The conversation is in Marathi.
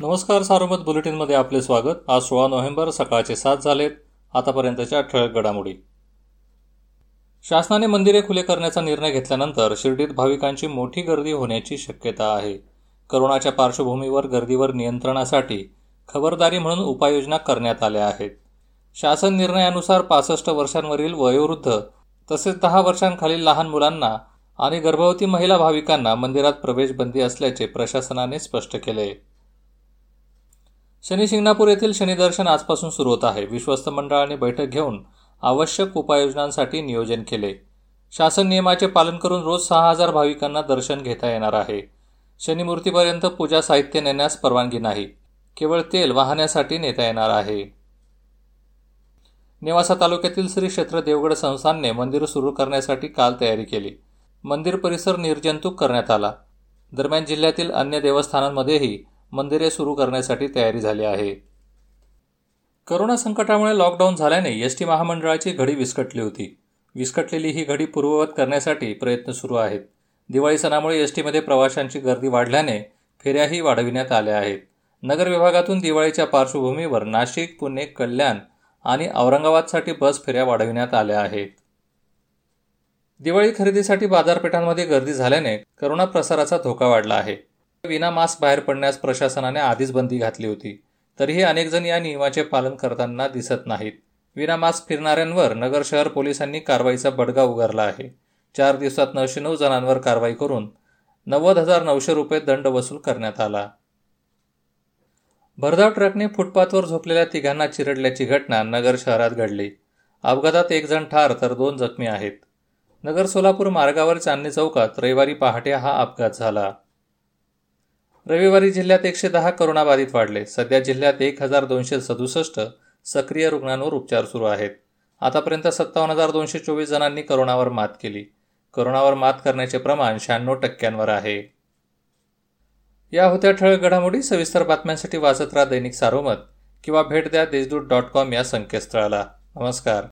नमस्कार सारोमत बुलेटिनमध्ये आपले स्वागत. आज सोळा नोव्हेंबर सकाळचे सात झालेत. आतापर्यंतच्या ठळक घडामोडी. शासनाने मंदिरे खुले करण्याचा निर्णय घेतल्यानंतर शिर्डीत भाविकांची मोठी गर्दी होण्याची शक्यता आहे. करोनाच्या पार्श्वभूमीवर गर्दीवर नियंत्रणासाठी खबरदारी म्हणून उपाययोजना करण्यात आल्या आहेत. शासन निर्णयानुसार पासष्ट वर्षांवरील वयोवृद्ध तसेच दहा वर्षांखालील लहान मुलांना आणि गर्भवती महिला भाविकांना मंदिरात प्रवेश बंदी असल्याचे प्रशासनाने स्पष्ट केले. शनी शिंगणापूर येथील शनिदर्शन आजपासून सुरू होत आहे. विश्वस्त मंडळाने बैठक घेऊन आवश्यक उपाययोजनांसाठी नियोजन केले. शासन नियमाचे पालन करून रोज सहा हजार भाविकांना दर्शन घेता येणार आहे. शनिमूर्तीपर्यंत पूजा साहित्य नेण्यास परवानगी नाही. केवळ तेल वाहण्यासाठी नेता येणार आहे. नेवासा तालुक्यातील श्री क्षेत्र देवगड संस्थानने मंदिर सुरू करण्यासाठी काल तयारी केली. मंदिर परिसर निर्जंतुक करण्यात आला. दरम्यान जिल्ह्यातील अन्य देवस्थानांमध्येही मंदिरे सुरू करण्यासाठी तयारी झाली आहे. करोना संकटामुळे लॉकडाऊन झाल्याने एस टी महामंडळाची घडी विस्कटली होती. विस्कटलेली ही घडी पूर्ववत करण्यासाठी प्रयत्न सुरू आहेत. दिवाळी सणामुळे एस टीमध्ये प्रवाशांची गर्दी वाढल्याने फेऱ्याही वाढविण्यात आल्या आहेत. नगर विभागातून दिवाळीच्या पार्श्वभूमीवर नाशिक पुणे कल्याण आणि औरंगाबादसाठी बस फेऱ्या वाढविण्यात आल्या आहेत. दिवाळी खरेदीसाठी बाजारपेठांमध्ये गर्दी झाल्याने करोना प्रसाराचा धोका वाढला आहे. विना मास्क बाहेर पडण्यास प्रशासनाने आधीच बंदी घातली होती. तरीही अनेक जण या नियमाचे पालन करताना दिसत नाहीत. विना मास्क फिरणाऱ्यांवर नगर शहर पोलिसांनी कारवाईचा बडगा उगारला आहे. चार दिवसात नऊशे नऊ जणांवर कारवाई करून नव्वद हजार नऊशे रुपये दंड वसूल करण्यात आला. भरधाव ट्रकने फुटपाथवर झोपलेल्या तिघांना चिरडल्याची घटना नगर शहरात घडली. अपघातात एक जण ठार तर दोन जखमी आहेत. नगर सोलापूर मार्गावर चांदणी चौकात रविवारी पहाटे हा अपघात झाला. रविवारी जिल्ह्यात एकशे दहा करोनाबाधित वाढले. सध्या जिल्ह्यात एक हजार दोनशे सदुसष्ट सक्रिय रुग्णांवर उपचार सुरू आहेत. आतापर्यंत सत्तावन्न हजार दोनशे चोवीस जणांनी करोनावर मात केली. करोनावर मात करण्याचे प्रमाण शहाण्णव टक्क्यांवर आहे. या होत्या ठळक घडामोडी सविस्तर बातम्यांसाठी वाचत राहा दैनिक सारोमत किंवा भेट द्या देशदूत डॉट कॉम या संकेतस्थळाला. नमस्कार.